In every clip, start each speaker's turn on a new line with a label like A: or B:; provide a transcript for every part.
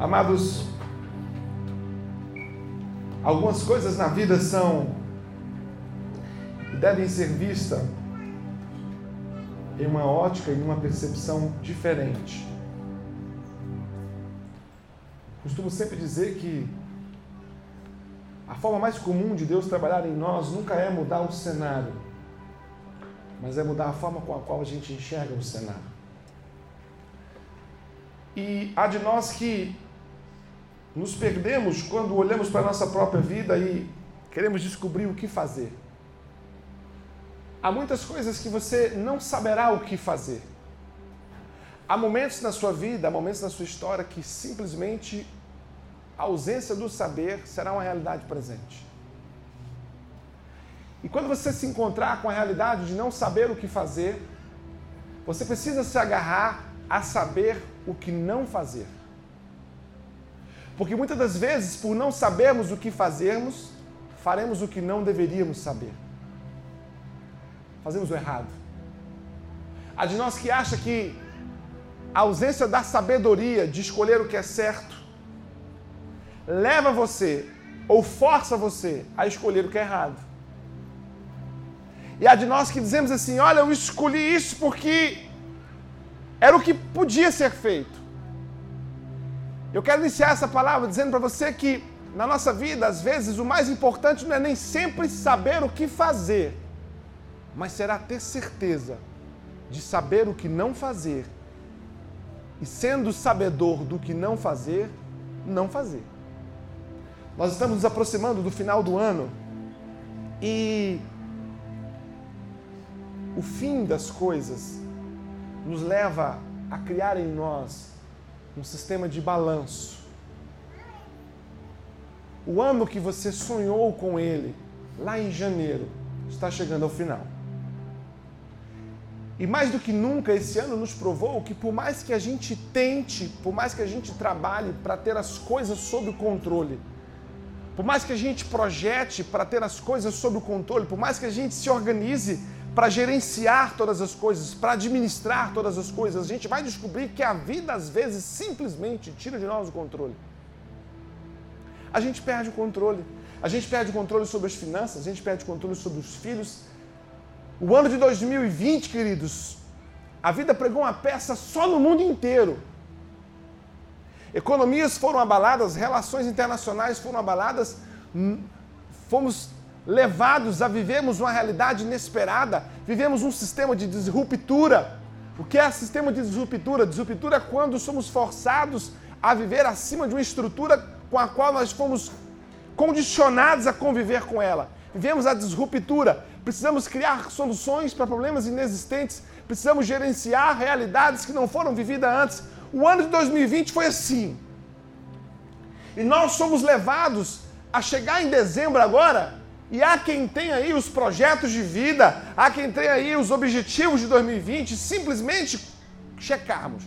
A: Amados, algumas coisas na vida são e devem ser vistas em uma ótica e uma percepção diferente. Costumo sempre dizer que a forma mais comum de Deus trabalhar em nós nunca é mudar o cenário, mas é mudar a forma com a qual a gente enxerga o cenário. E há de nós que nos perdemos quando olhamos para a nossa própria vida e queremos descobrir o que fazer. Há muitas coisas que você não saberá o que fazer. Há momentos na sua vida, há momentos na sua história que simplesmente a ausência do saber será uma realidade presente. E quando você se encontrar com a realidade de não saber o que fazer, você precisa se agarrar a saber o que não fazer. Porque muitas das vezes, por não sabermos o que fazermos, faremos o que não deveríamos saber. Fazemos o errado. Há de nós que acha que a ausência da sabedoria de escolher o que é certo leva você ou força você a escolher o que é errado. E há de nós que dizemos assim: olha, eu escolhi isso porque era o que podia ser feito. Eu quero iniciar essa palavra dizendo para você que na nossa vida, às vezes, o mais importante não é nem sempre saber o que fazer, mas será ter certeza de saber o que não fazer. E sendo sabedor do que não fazer, não fazer. Nós estamos nos aproximando do final do ano e o fim das coisas nos leva a criar em nós um sistema de balanço. O ano que você sonhou com ele, lá em janeiro, está chegando ao final. E mais do que nunca, esse ano nos provou que, por mais que a gente tente, por mais que a gente trabalhe para ter as coisas sob controle, por mais que a gente projete para ter as coisas sob controle, por mais que a gente se organize para gerenciar todas as coisas, para administrar todas as coisas, a gente vai descobrir que a vida às vezes simplesmente tira de nós o controle. A gente perde o controle. A gente perde o controle sobre as finanças, a gente perde o controle sobre os filhos. O ano de 2020, queridos, a vida pregou uma peça só no mundo inteiro. Economias foram abaladas, relações internacionais foram abaladas, fomos levados a vivermos uma realidade inesperada, vivemos um sistema de disruptura. O que é sistema de disruptura? Disruptura é quando somos forçados a viver acima de uma estrutura com a qual nós fomos condicionados a conviver com ela. Vivemos a disruptura, precisamos criar soluções para problemas inexistentes, precisamos gerenciar realidades que não foram vividas antes. O ano de 2020 foi assim. E nós somos levados a chegar em dezembro agora e há quem tem aí os projetos de vida, há quem tem aí os objetivos de 2020, simplesmente checarmos.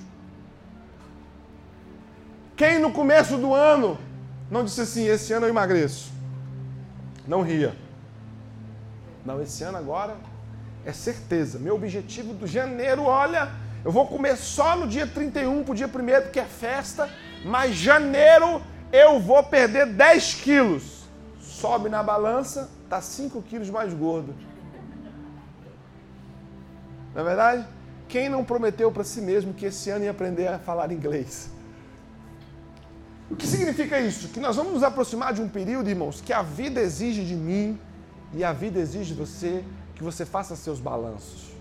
A: Quem no começo do ano não disse assim: esse ano eu emagreço? Não ria. Não, esse ano agora é certeza. Meu objetivo do janeiro, olha, eu vou comer só no dia 31 para o dia 1 porque é festa, mas janeiro eu vou perder 10 quilos sobe na balança, está 5 quilos mais gordo. Não é verdade? Quem não prometeu para si mesmo que esse ano ia aprender a falar inglês? O que significa isso? Que nós vamos nos aproximar de um período, irmãos, que a vida exige de mim e a vida exige de você que você faça seus balanços.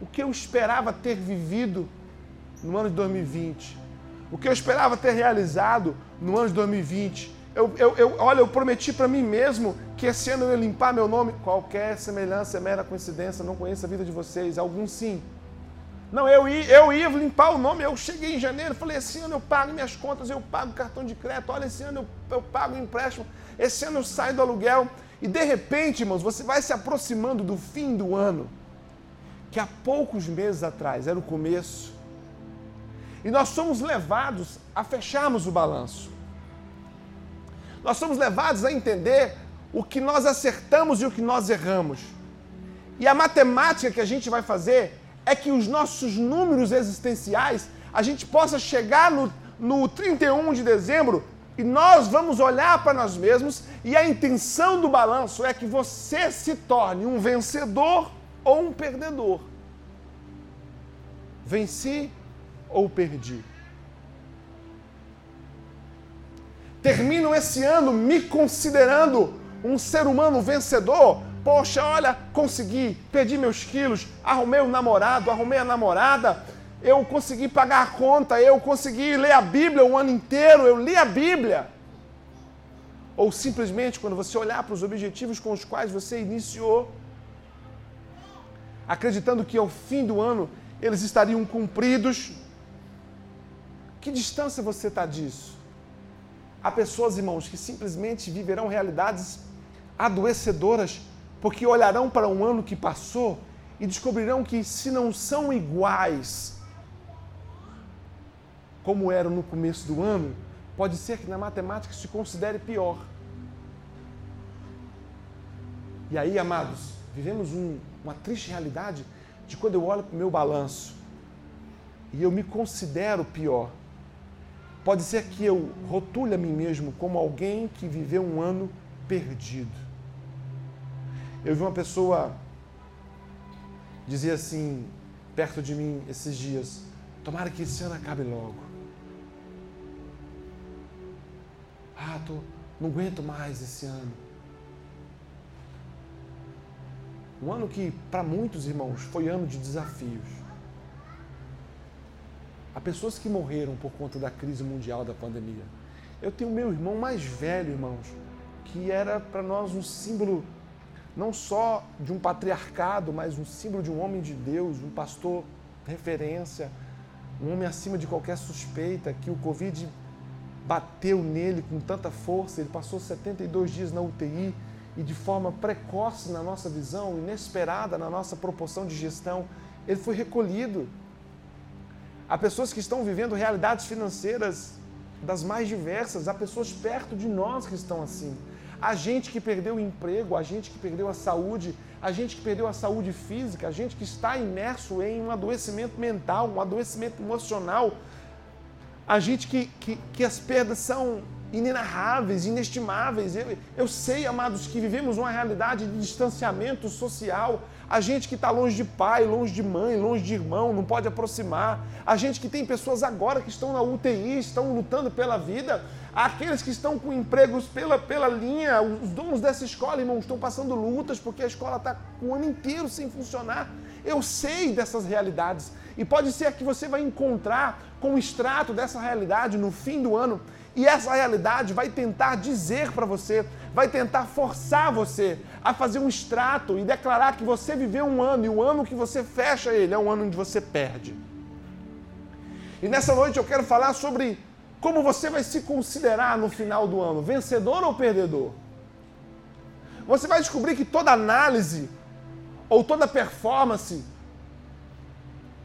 A: O que eu esperava ter vivido no ano de 2020, o que eu esperava ter realizado no ano de 2020, eu, eu, eu, olha, eu prometi para mim mesmo que esse ano eu ia limpar meu nome. Qualquer semelhança é mera coincidência, não conheço a vida de vocês. Alguns sim. Não, eu ia, eu ia limpar o nome. Eu cheguei em janeiro, falei: esse ano eu pago minhas contas, eu pago cartão de crédito. Olha, esse ano eu, eu pago empréstimo. Esse ano eu saio do aluguel. E de repente, irmãos, você vai se aproximando do fim do ano, que há poucos meses atrás era o começo. E nós somos levados a fecharmos o balanço. Nós somos levados a entender o que nós acertamos e o que nós erramos. E a matemática que a gente vai fazer é que os nossos números existenciais, a gente possa chegar no, no 31 de dezembro e nós vamos olhar para nós mesmos e a intenção do balanço é que você se torne um vencedor ou um perdedor. Venci ou perdi? Termino esse ano me considerando um ser humano vencedor. Poxa, olha, consegui, perdi meus quilos, arrumei o um namorado, arrumei a namorada, eu consegui pagar a conta, eu consegui ler a Bíblia o ano inteiro, eu li a Bíblia. Ou simplesmente quando você olhar para os objetivos com os quais você iniciou, acreditando que ao fim do ano eles estariam cumpridos, que distância você está disso? Há pessoas, irmãos, que simplesmente viverão realidades adoecedoras porque olharão para um ano que passou e descobrirão que, se não são iguais como eram no começo do ano, pode ser que na matemática se considere pior. E aí, amados, vivemos um, uma triste realidade de quando eu olho para o meu balanço e eu me considero pior. Pode ser que eu rotule a mim mesmo como alguém que viveu um ano perdido. Eu vi uma pessoa dizer assim, perto de mim esses dias: Tomara que esse ano acabe logo. Ah, tô, não aguento mais esse ano. Um ano que, para muitos irmãos, foi ano de desafios. Há pessoas que morreram por conta da crise mundial da pandemia. Eu tenho meu irmão mais velho, irmãos, que era para nós um símbolo não só de um patriarcado, mas um símbolo de um homem de Deus, um pastor referência, um homem acima de qualquer suspeita, que o Covid bateu nele com tanta força, ele passou 72 dias na UTI e de forma precoce na nossa visão, inesperada na nossa proporção de gestão, ele foi recolhido. Há pessoas que estão vivendo realidades financeiras das mais diversas, há pessoas perto de nós que estão assim. Há gente que perdeu o emprego, há gente que perdeu a saúde, há gente que perdeu a saúde física, há gente que está imerso em um adoecimento mental, um adoecimento emocional, a gente que, que, que as perdas são inenarráveis, inestimáveis. Eu, eu sei, amados, que vivemos uma realidade de distanciamento social. A gente que está longe de pai, longe de mãe, longe de irmão, não pode aproximar. A gente que tem pessoas agora que estão na UTI, estão lutando pela vida. Aqueles que estão com empregos pela, pela linha, os donos dessa escola, irmão, estão passando lutas porque a escola está o ano inteiro sem funcionar. Eu sei dessas realidades. E pode ser que você vai encontrar com o extrato dessa realidade no fim do ano. E essa realidade vai tentar dizer para você, vai tentar forçar você a fazer um extrato e declarar que você viveu um ano e o ano que você fecha ele é um ano onde você perde. E nessa noite eu quero falar sobre como você vai se considerar no final do ano, vencedor ou perdedor. Você vai descobrir que toda análise ou toda performance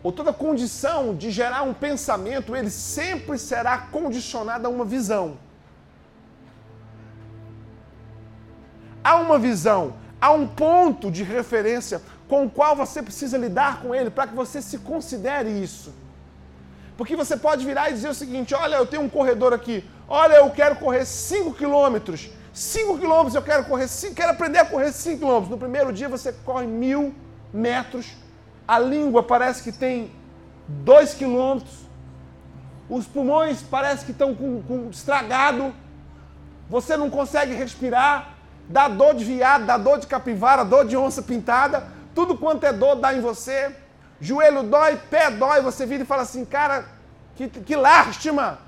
A: ou toda condição de gerar um pensamento, ele sempre será condicionado a uma visão. Há uma visão, há um ponto de referência com o qual você precisa lidar com ele para que você se considere isso. Porque você pode virar e dizer o seguinte: olha, eu tenho um corredor aqui, olha, eu quero correr 5 quilômetros. 5 quilômetros eu quero correr, quero aprender a correr 5 quilômetros. No primeiro dia você corre mil metros a língua parece que tem dois quilômetros, os pulmões parece que estão com, com estragado, você não consegue respirar, dá dor de viado, dá dor de capivara, dor de onça pintada, tudo quanto é dor dá em você, joelho dói, pé dói, você vira e fala assim, cara, que, que lástima.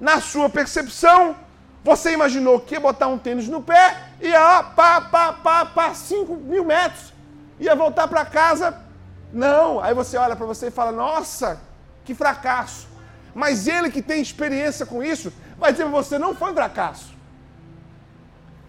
A: Na sua percepção, você imaginou que ia botar um tênis no pé e ia pá, pá, pá, pá, 5 mil metros ia voltar para casa. Não. Aí você olha para você e fala: Nossa, que fracasso. Mas ele que tem experiência com isso vai dizer para você: Não foi um fracasso.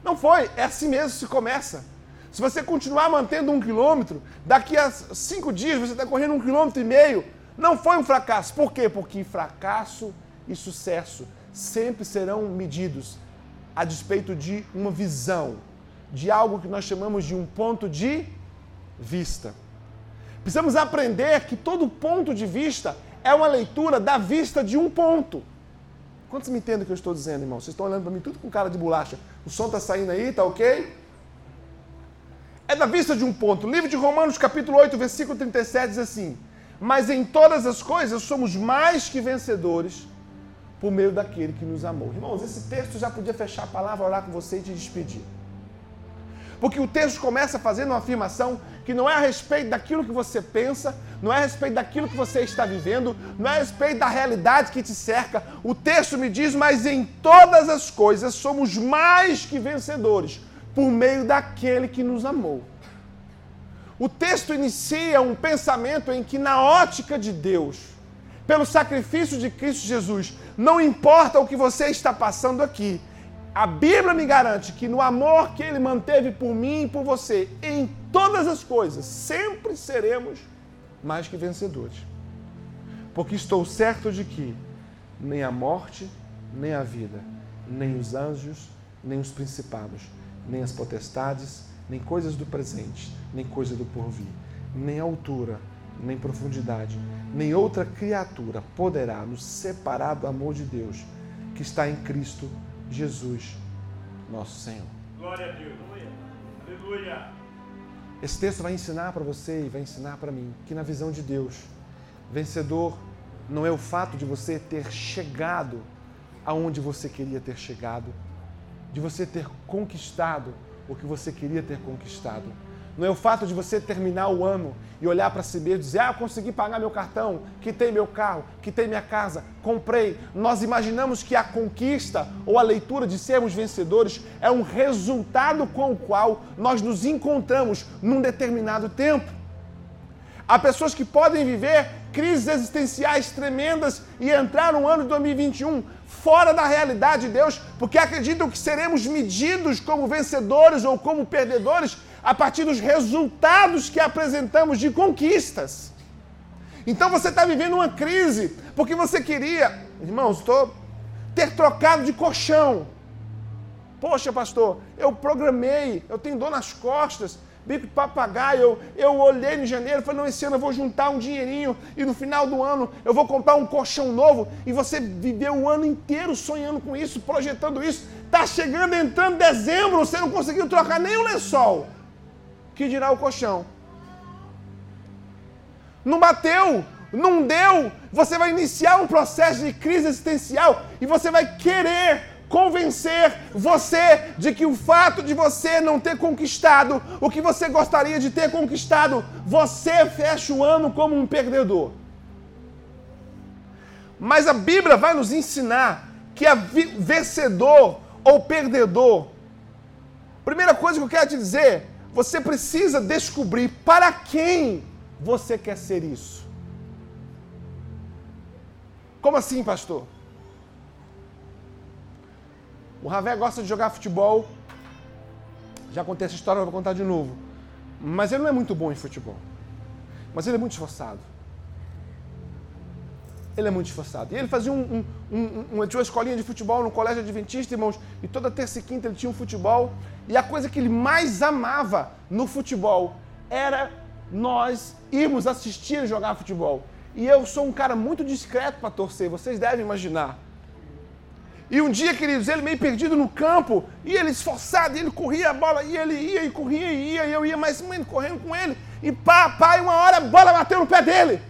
A: Não foi. É assim mesmo que se começa. Se você continuar mantendo um quilômetro, daqui a cinco dias você está correndo um quilômetro e meio. Não foi um fracasso. Por quê? Porque fracasso e sucesso sempre serão medidos a despeito de uma visão, de algo que nós chamamos de um ponto de vista. Precisamos aprender que todo ponto de vista é uma leitura da vista de um ponto. Quantos me entendem o que eu estou dizendo, irmão? Vocês estão olhando para mim tudo com cara de bolacha. O som está saindo aí, tá ok? É da vista de um ponto. O livro de Romanos, capítulo 8, versículo 37 diz assim: Mas em todas as coisas somos mais que vencedores por meio daquele que nos amou. Irmãos, esse texto já podia fechar a palavra, orar com você e te despedir. Porque o texto começa fazendo uma afirmação que não é a respeito daquilo que você pensa, não é a respeito daquilo que você está vivendo, não é a respeito da realidade que te cerca. O texto me diz: Mas em todas as coisas somos mais que vencedores por meio daquele que nos amou. O texto inicia um pensamento em que, na ótica de Deus, pelo sacrifício de Cristo Jesus, não importa o que você está passando aqui, a Bíblia me garante que no amor que Ele manteve por mim e por você, em todas as coisas, sempre seremos mais que vencedores. Porque estou certo de que nem a morte, nem a vida, nem os anjos, nem os principados, nem as potestades, nem coisas do presente, nem coisa do porvir, nem altura, nem profundidade, nem outra criatura poderá nos separar do amor de Deus que está em Cristo Jesus, nosso Senhor. Glória a Deus. Aleluia. Esse texto vai ensinar para você e vai ensinar para mim que na visão de Deus, vencedor não é o fato de você ter chegado aonde você queria ter chegado, de você ter conquistado o que você queria ter conquistado não é o fato de você terminar o ano e olhar para si mesmo e dizer: Ah, eu consegui pagar meu cartão, quitei meu carro, quitei minha casa, comprei. Nós imaginamos que a conquista ou a leitura de sermos vencedores é um resultado com o qual nós nos encontramos num determinado tempo. Há pessoas que podem viver crises existenciais tremendas e entrar no ano de 2021 fora da realidade de Deus, porque acreditam que seremos medidos como vencedores ou como perdedores a partir dos resultados que apresentamos de conquistas. Então você está vivendo uma crise porque você queria, irmãos, estou ter trocado de colchão. Poxa, pastor, eu programei, eu tenho dor nas costas, bico de papagaio. Eu, eu olhei em janeiro falei: não, esse ano eu vou juntar um dinheirinho e no final do ano eu vou comprar um colchão novo. E você viveu o ano inteiro sonhando com isso, projetando isso. Está chegando, entrando dezembro, você não conseguiu trocar nem o lençol que dirá o colchão. Não bateu, não deu. Você vai iniciar um processo de crise existencial e você vai querer convencer você de que o fato de você não ter conquistado o que você gostaria de ter conquistado, você fecha o ano como um perdedor. Mas a Bíblia vai nos ensinar que é vencedor ou perdedor. Primeira coisa que eu quero te dizer você precisa descobrir para quem você quer ser isso. Como assim, pastor? O Ravé gosta de jogar futebol. Já contei essa história, vou contar de novo. Mas ele não é muito bom em futebol. Mas ele é muito esforçado. Ele é muito esforçado. E ele fazia um, um, um, um, tinha uma escolinha de futebol no colégio adventista, irmãos, e toda terça e quinta ele tinha um futebol. E a coisa que ele mais amava no futebol era nós irmos assistir e jogar futebol. E eu sou um cara muito discreto para torcer, vocês devem imaginar. E um dia, queridos, ele meio perdido no campo, e ele esforçado, e ele corria a bola, e ele ia, e corria, e ia, e eu ia mais correndo com ele. E pá, pá, e uma hora a bola bateu no pé dele.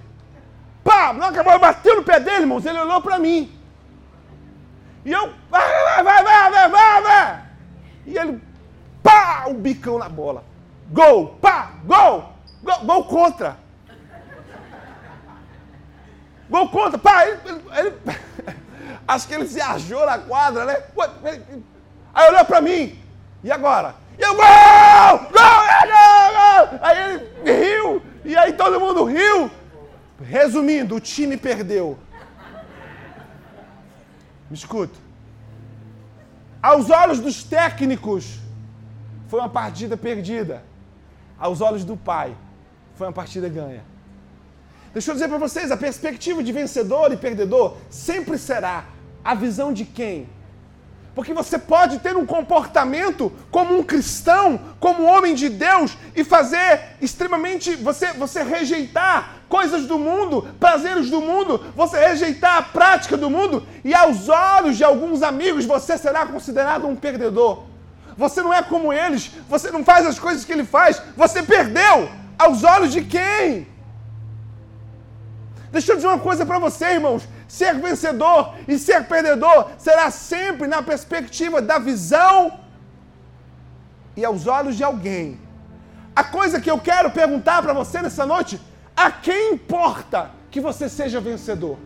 A: Pá! Não acabou, bateu no pé dele, irmãos. Ele olhou para mim. E eu, vai, vai, vai, vai, vai, vai, vai. E ele, pá! O bicão na bola. Gol, pá, gol, gol, gol contra. Gol contra, pá! Ele, ele, ele, acho que ele se viajou na quadra, né? Aí olhou para mim. E agora? E eu, gol! Gol! Gol! Gol! Aí ele riu. E aí todo mundo riu. Resumindo, o time perdeu. Me escuta. Aos olhos dos técnicos, foi uma partida perdida. Aos olhos do pai, foi uma partida ganha. Deixa eu dizer para vocês, a perspectiva de vencedor e perdedor sempre será a visão de quem? Porque você pode ter um comportamento como um cristão, como um homem de Deus e fazer extremamente você você rejeitar coisas do mundo, prazeres do mundo, você rejeitar a prática do mundo e aos olhos de alguns amigos você será considerado um perdedor. Você não é como eles, você não faz as coisas que ele faz, você perdeu aos olhos de quem? Deixa eu dizer uma coisa para você, irmãos. Ser vencedor e ser perdedor será sempre na perspectiva da visão e aos olhos de alguém. A coisa que eu quero perguntar para você nessa noite: a quem importa que você seja vencedor?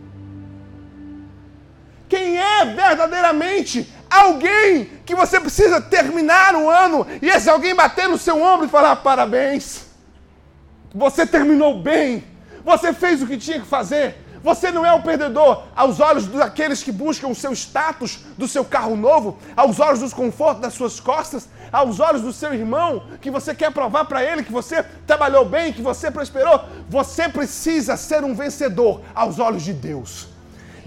A: Quem é verdadeiramente alguém que você precisa terminar o ano e esse alguém bater no seu ombro e falar parabéns? Você terminou bem, você fez o que tinha que fazer. Você não é o perdedor aos olhos daqueles que buscam o seu status do seu carro novo, aos olhos dos confortos das suas costas, aos olhos do seu irmão, que você quer provar para ele que você trabalhou bem, que você prosperou. Você precisa ser um vencedor aos olhos de Deus.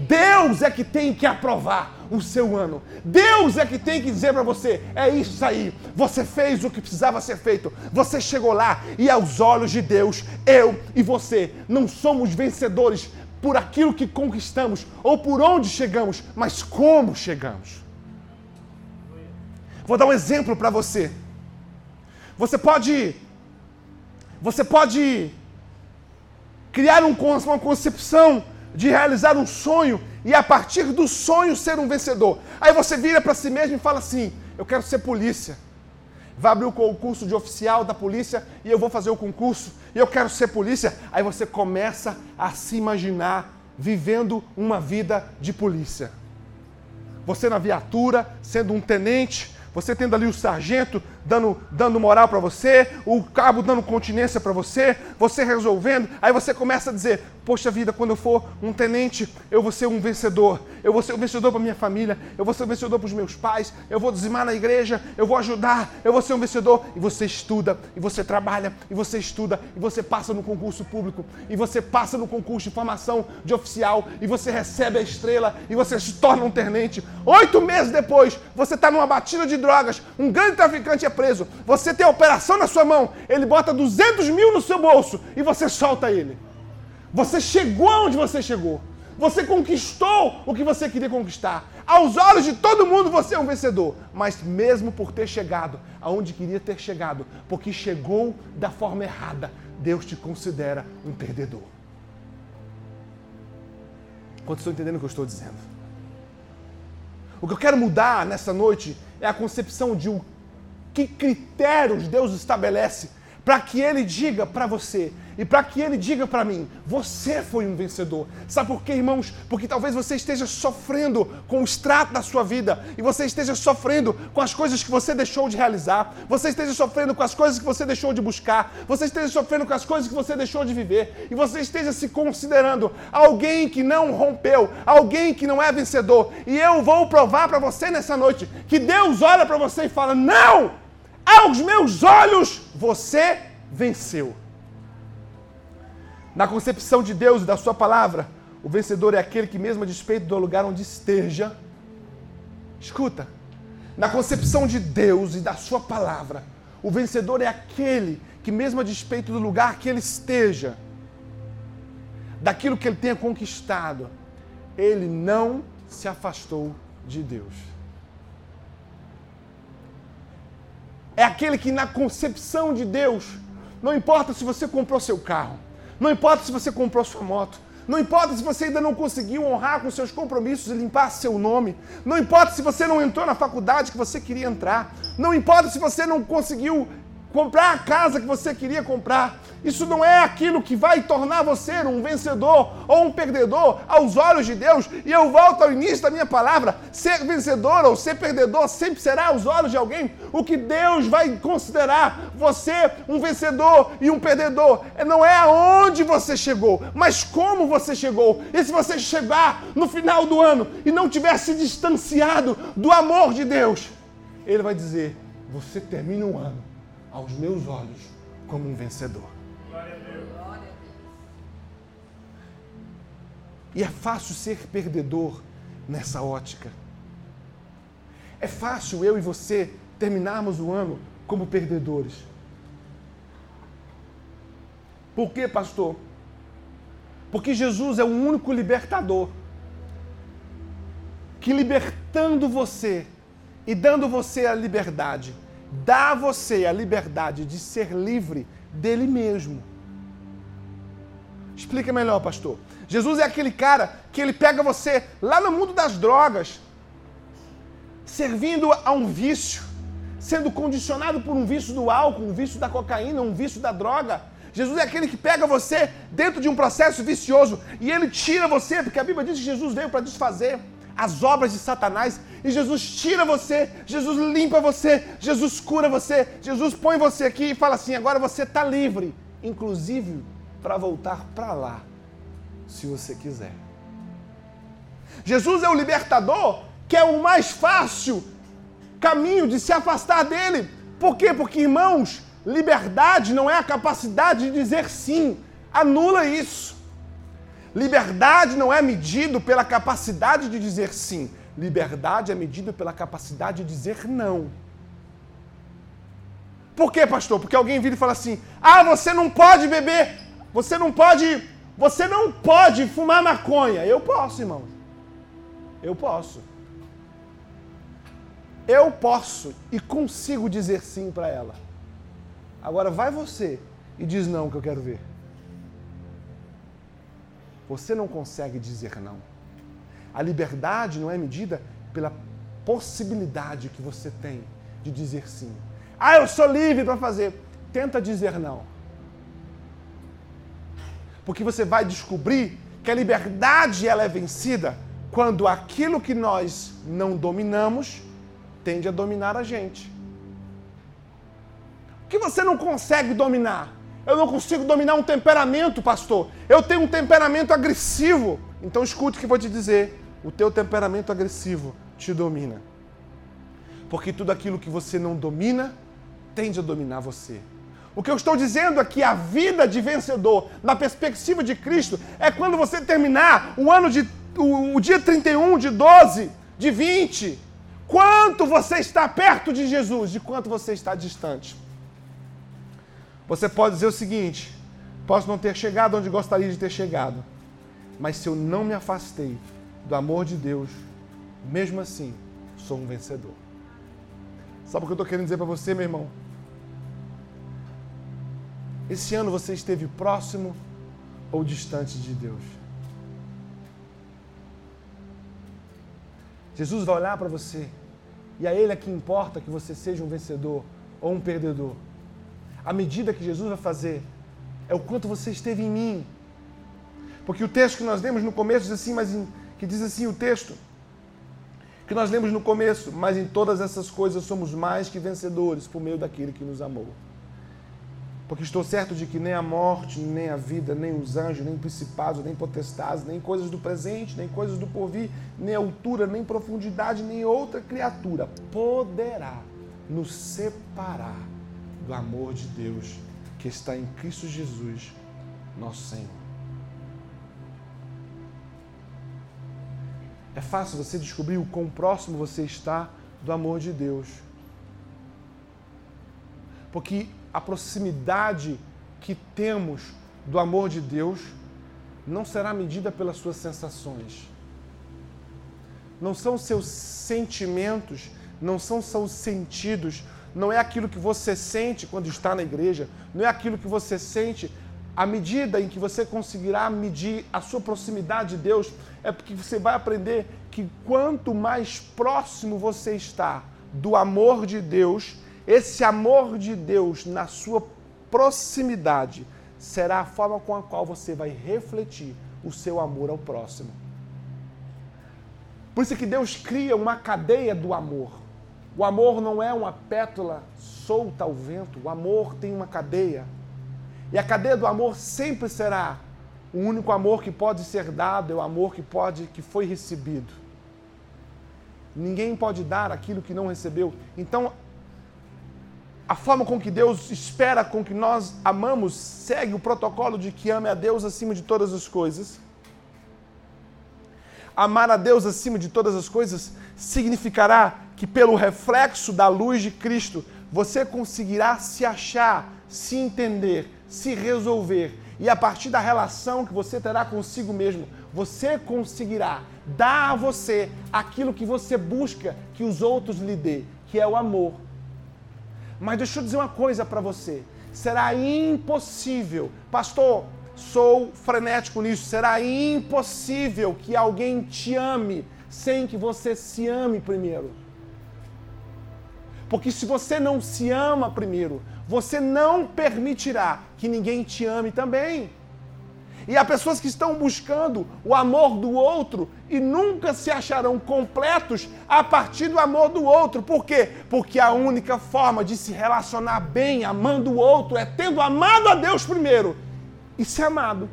A: Deus é que tem que aprovar o seu ano. Deus é que tem que dizer para você: é isso aí. Você fez o que precisava ser feito. Você chegou lá e aos olhos de Deus, eu e você não somos vencedores por aquilo que conquistamos ou por onde chegamos, mas como chegamos. Vou dar um exemplo para você. Você pode você pode criar um, uma concepção de realizar um sonho e a partir do sonho ser um vencedor. Aí você vira para si mesmo e fala assim: Eu quero ser polícia. Vai abrir o concurso de oficial da polícia e eu vou fazer o concurso e eu quero ser polícia. Aí você começa a se imaginar vivendo uma vida de polícia. Você na viatura, sendo um tenente, você tendo ali o sargento dando, dando moral para você, o cabo dando continência para você, você resolvendo, aí você começa a dizer: Poxa vida, quando eu for um tenente, eu vou ser um vencedor. Eu vou ser um vencedor para minha família, eu vou ser um vencedor para os meus pais, eu vou dizimar na igreja, eu vou ajudar, eu vou ser um vencedor. E você estuda, e você trabalha, e você estuda, e você passa no concurso público, e você passa no concurso de formação de oficial, e você recebe a estrela, e você se torna um tenente. Oito meses depois, você está numa batida de drogas, um grande traficante é preso, você tem a operação na sua mão, ele bota 200 mil no seu bolso, e você solta ele. Você chegou aonde você chegou. Você conquistou o que você queria conquistar. Aos olhos de todo mundo você é um vencedor. Mas mesmo por ter chegado aonde queria ter chegado, porque chegou da forma errada, Deus te considera um perdedor. Quantos estão entendendo o que eu estou dizendo? O que eu quero mudar nessa noite é a concepção de o que critérios Deus estabelece para que Ele diga para você e para que ele diga para mim: você foi um vencedor. Sabe por quê, irmãos? Porque talvez você esteja sofrendo com o extrato da sua vida e você esteja sofrendo com as coisas que você deixou de realizar, você esteja sofrendo com as coisas que você deixou de buscar, você esteja sofrendo com as coisas que você deixou de viver e você esteja se considerando alguém que não rompeu, alguém que não é vencedor. E eu vou provar para você nessa noite que Deus olha para você e fala: não! Aos meus olhos você venceu. Na concepção de Deus e da Sua palavra, o vencedor é aquele que, mesmo a despeito do lugar onde esteja, escuta, na concepção de Deus e da Sua palavra, o vencedor é aquele que, mesmo a despeito do lugar que ele esteja, daquilo que ele tenha conquistado, ele não se afastou de Deus. É aquele que, na concepção de Deus, não importa se você comprou seu carro, não importa se você comprou sua moto. Não importa se você ainda não conseguiu honrar com seus compromissos e limpar seu nome. Não importa se você não entrou na faculdade que você queria entrar. Não importa se você não conseguiu comprar a casa que você queria comprar. Isso não é aquilo que vai tornar você um vencedor ou um perdedor aos olhos de Deus. E eu volto ao início da minha palavra: ser vencedor ou ser perdedor sempre será aos olhos de alguém. O que Deus vai considerar você um vencedor e um perdedor não é aonde você chegou, mas como você chegou. E se você chegar no final do ano e não tiver se distanciado do amor de Deus, Ele vai dizer: você termina um ano aos meus olhos como um vencedor. E é fácil ser perdedor nessa ótica. É fácil eu e você terminarmos o ano como perdedores. Por quê, pastor? Porque Jesus é o único libertador que libertando você e dando você a liberdade, dá a você a liberdade de ser livre dele mesmo. Explica melhor, pastor. Jesus é aquele cara que ele pega você lá no mundo das drogas, servindo a um vício, sendo condicionado por um vício do álcool, um vício da cocaína, um vício da droga. Jesus é aquele que pega você dentro de um processo vicioso e ele tira você, porque a Bíblia diz que Jesus veio para desfazer as obras de Satanás e Jesus tira você, Jesus limpa você, Jesus cura você, Jesus põe você aqui e fala assim: agora você está livre, inclusive para voltar para lá, se você quiser. Jesus é o libertador, que é o mais fácil caminho de se afastar dele. Por quê? Porque, irmãos, liberdade não é a capacidade de dizer sim. Anula isso. Liberdade não é medido pela capacidade de dizer sim. Liberdade é medida pela capacidade de dizer não. Por quê, pastor? Porque alguém vira e fala assim: "Ah, você não pode beber, você não pode, você não pode fumar maconha". Eu posso, irmão. Eu posso. Eu posso e consigo dizer sim para ela. Agora vai você e diz não que eu quero ver. Você não consegue dizer não. A liberdade não é medida pela possibilidade que você tem de dizer sim. Ah, eu sou livre para fazer. Tenta dizer não. Porque você vai descobrir que a liberdade ela é vencida quando aquilo que nós não dominamos tende a dominar a gente. O que você não consegue dominar? Eu não consigo dominar um temperamento, pastor. Eu tenho um temperamento agressivo. Então escute o que vou te dizer. O teu temperamento agressivo te domina. Porque tudo aquilo que você não domina tende a dominar você. O que eu estou dizendo é que a vida de vencedor, na perspectiva de Cristo, é quando você terminar o ano de o, o dia 31 de 12, de 20, quanto você está perto de Jesus, de quanto você está distante. Você pode dizer o seguinte: posso não ter chegado onde gostaria de ter chegado, mas se eu não me afastei do amor de Deus, mesmo assim, sou um vencedor. Sabe o que eu estou querendo dizer para você, meu irmão? Esse ano você esteve próximo ou distante de Deus? Jesus vai olhar para você e a Ele é que importa que você seja um vencedor ou um perdedor. A medida que Jesus vai fazer é o quanto você esteve em mim. Porque o texto que nós lemos no começo diz assim, mas em, que diz assim o texto que nós lemos no começo, mas em todas essas coisas somos mais que vencedores por meio daquele que nos amou. Porque estou certo de que nem a morte, nem a vida, nem os anjos, nem principados, nem potestades, nem coisas do presente, nem coisas do porvir, nem altura, nem profundidade, nem outra criatura poderá nos separar do amor de Deus que está em Cristo Jesus, nosso Senhor. É fácil você descobrir o quão próximo você está do amor de Deus. Porque a proximidade que temos do amor de Deus não será medida pelas suas sensações. Não são seus sentimentos, não são seus sentidos, não é aquilo que você sente quando está na igreja, não é aquilo que você sente à medida em que você conseguirá medir a sua proximidade de Deus, é porque você vai aprender que quanto mais próximo você está do amor de Deus, esse amor de Deus na sua proximidade será a forma com a qual você vai refletir o seu amor ao próximo. Por isso que Deus cria uma cadeia do amor. O amor não é uma pétala solta ao vento, o amor tem uma cadeia. E a cadeia do amor sempre será o único amor que pode ser dado, é o amor que pode que foi recebido. Ninguém pode dar aquilo que não recebeu. Então, a forma com que Deus espera com que nós amamos segue o protocolo de que ame a Deus acima de todas as coisas. Amar a Deus acima de todas as coisas significará que pelo reflexo da luz de Cristo você conseguirá se achar, se entender, se resolver. E a partir da relação que você terá consigo mesmo, você conseguirá dar a você aquilo que você busca que os outros lhe dê, que é o amor. Mas deixa eu dizer uma coisa para você. Será impossível, pastor, sou frenético nisso, será impossível que alguém te ame sem que você se ame primeiro. Porque se você não se ama primeiro, você não permitirá que ninguém te ame também. E há pessoas que estão buscando o amor do outro e nunca se acharão completos a partir do amor do outro. Por quê? Porque a única forma de se relacionar bem amando o outro é tendo amado a Deus primeiro e ser amado.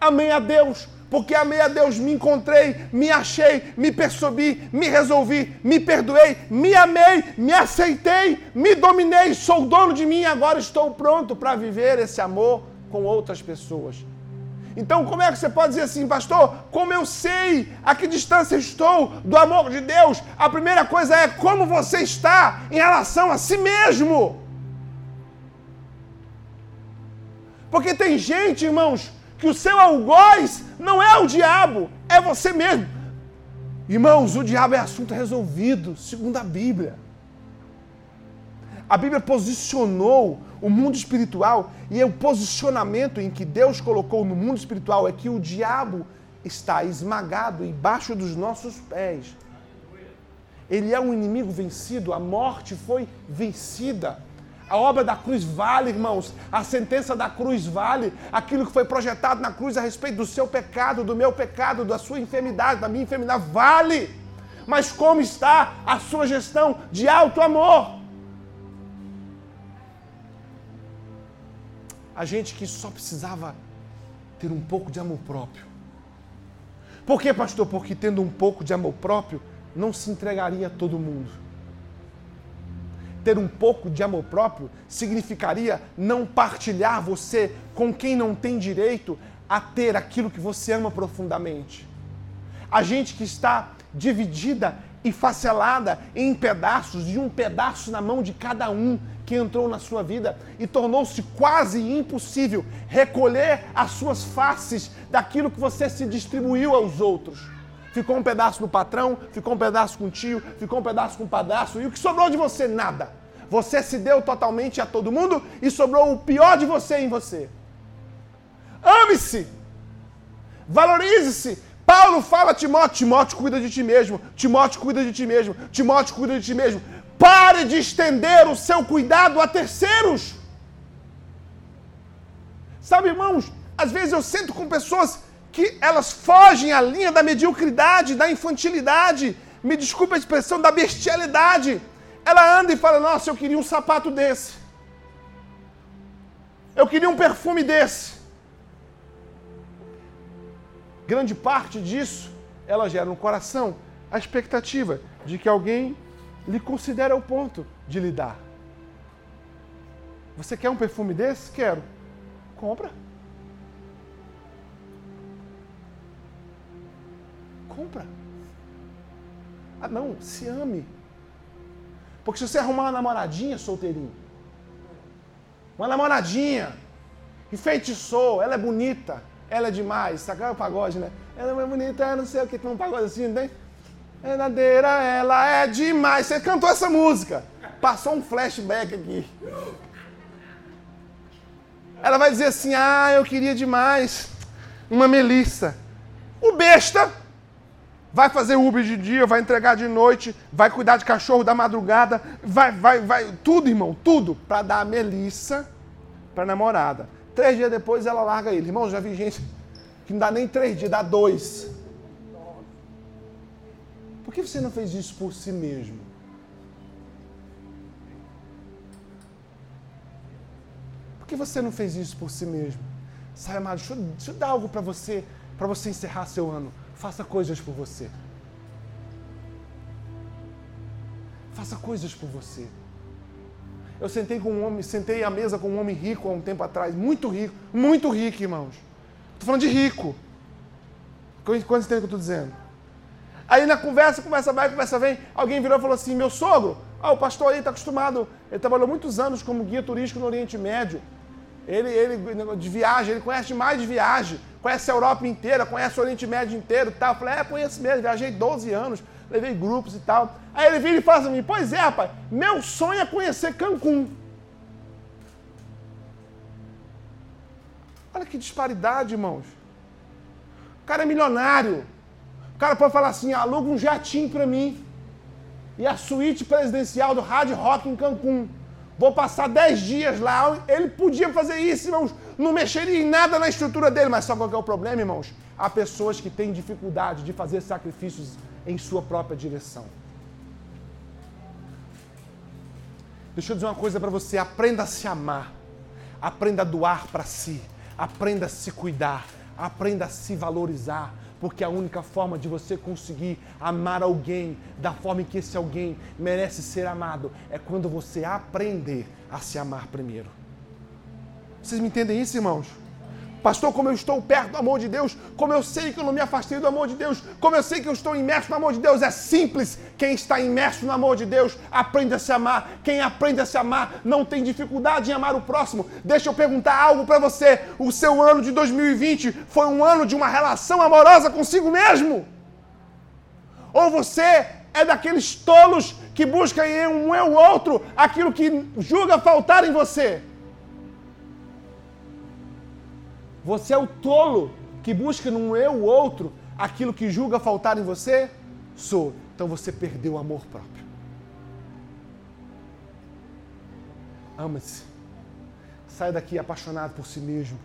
A: Amém a Deus porque amei a Deus, me encontrei, me achei, me percebi, me resolvi, me perdoei, me amei, me aceitei, me dominei, sou dono de mim agora estou pronto para viver esse amor com outras pessoas. Então, como é que você pode dizer assim, pastor? Como eu sei a que distância estou do amor de Deus? A primeira coisa é como você está em relação a si mesmo. Porque tem gente, irmãos, que o seu algoz não é o diabo, é você mesmo. Irmãos, o diabo é assunto resolvido, segundo a Bíblia. A Bíblia posicionou o mundo espiritual e é o posicionamento em que Deus colocou no mundo espiritual é que o diabo está esmagado embaixo dos nossos pés. Ele é um inimigo vencido, a morte foi vencida. A obra da cruz vale, irmãos. A sentença da cruz vale. Aquilo que foi projetado na cruz a respeito do seu pecado, do meu pecado, da sua enfermidade, da minha enfermidade, vale. Mas como está a sua gestão de alto amor? A gente que só precisava ter um pouco de amor próprio. Por quê, pastor? Porque tendo um pouco de amor próprio, não se entregaria a todo mundo ter um pouco de amor próprio significaria não partilhar você com quem não tem direito a ter aquilo que você ama profundamente. A gente que está dividida e facelada em pedaços, de um pedaço na mão de cada um que entrou na sua vida e tornou-se quase impossível recolher as suas faces daquilo que você se distribuiu aos outros. Ficou um pedaço no patrão, ficou um pedaço com o tio, ficou um pedaço com o padrasto, e o que sobrou de você? Nada. Você se deu totalmente a todo mundo e sobrou o pior de você em você. Ame-se. Valorize-se. Paulo fala a Timóteo, Timóteo cuida de ti mesmo, Timóteo cuida de ti mesmo, Timóteo cuida de ti mesmo. Pare de estender o seu cuidado a terceiros. Sabe, irmãos, às vezes eu sento com pessoas que elas fogem à linha da mediocridade, da infantilidade, me desculpe a expressão, da bestialidade. Ela anda e fala: Nossa, eu queria um sapato desse. Eu queria um perfume desse. Grande parte disso ela gera no coração a expectativa de que alguém lhe considere ao ponto de lhe dar. Você quer um perfume desse? Quero. Compra. Compra. Ah, não, se ame. Porque se você arrumar uma namoradinha, solteirinho, uma namoradinha, enfeitiçou, ela é bonita, ela é demais, saca o pagode, né? Ela é bonita, não sei o que, tem um pagode assim, não tem? Verdadeira, ela é demais. Você cantou essa música. Passou um flashback aqui. Ela vai dizer assim: Ah, eu queria demais uma Melissa. O besta vai fazer Uber de dia, vai entregar de noite, vai cuidar de cachorro da madrugada, vai, vai, vai, tudo, irmão, tudo, para dar a Melissa para namorada. Três dias depois ela larga ele. Irmão, já vi gente que não dá nem três dias, dá dois. Por que você não fez isso por si mesmo? Por que você não fez isso por si mesmo? Sai, amado, deixa eu, deixa eu dar algo para você, para você encerrar seu ano. Faça coisas por você. Faça coisas por você. Eu sentei com um homem, sentei à mesa com um homem rico há um tempo atrás, muito rico, muito rico, irmãos. Estou falando de rico. Quantos tem que eu estou dizendo? Aí na conversa, conversa vai, conversa vem, alguém virou e falou assim: meu sogro, ah, o pastor aí está acostumado, ele trabalhou muitos anos como guia turístico no Oriente Médio. Ele, ele de viagem, ele conhece mais de viagem, conhece a Europa inteira, conhece o Oriente Médio inteiro e tal. Eu falei, é, conheço mesmo, viajei 12 anos, levei grupos e tal. Aí ele vira e fala assim, pois é, rapaz, meu sonho é conhecer Cancún. Olha que disparidade, irmãos. O cara é milionário. O cara pode falar assim, aluga um jatinho para mim. E a suíte presidencial do Hard Rock em Cancún. Vou passar 10 dias lá. Ele podia fazer isso, irmãos. Não mexeria em nada na estrutura dele. Mas sabe qual é o problema, irmãos? Há pessoas que têm dificuldade de fazer sacrifícios em sua própria direção. Deixa eu dizer uma coisa para você: aprenda a se amar, aprenda a doar para si, aprenda a se cuidar, aprenda a se valorizar, porque a única forma de você conseguir amar alguém da forma em que esse alguém merece ser amado é quando você aprender a se amar primeiro. Vocês me entendem isso, irmãos? Pastor, como eu estou perto do amor de Deus, como eu sei que eu não me afastei do amor de Deus, como eu sei que eu estou imerso no amor de Deus, é simples. Quem está imerso no amor de Deus aprende a se amar. Quem aprende a se amar não tem dificuldade em amar o próximo. Deixa eu perguntar algo para você. O seu ano de 2020 foi um ano de uma relação amorosa consigo mesmo? Ou você é daqueles tolos que buscam em um e o outro aquilo que julga faltar em você? Você é o tolo que busca num eu outro aquilo que julga faltar em você? Sou. Então você perdeu o amor próprio. Ama-se. Sai daqui apaixonado por si mesmo.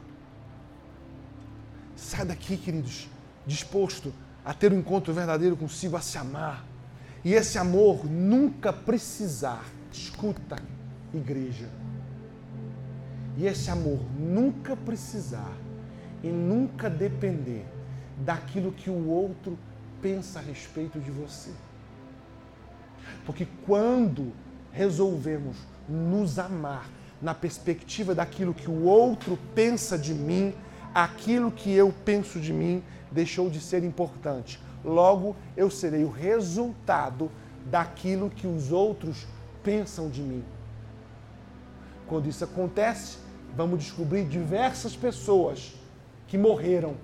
A: Sai daqui, queridos, disposto a ter um encontro verdadeiro consigo, a se amar. E esse amor nunca precisar, escuta, igreja. E esse amor nunca precisar e nunca depender daquilo que o outro pensa a respeito de você. Porque quando resolvemos nos amar na perspectiva daquilo que o outro pensa de mim, aquilo que eu penso de mim deixou de ser importante. Logo, eu serei o resultado daquilo que os outros pensam de mim. Quando isso acontece, vamos descobrir diversas pessoas que morreram.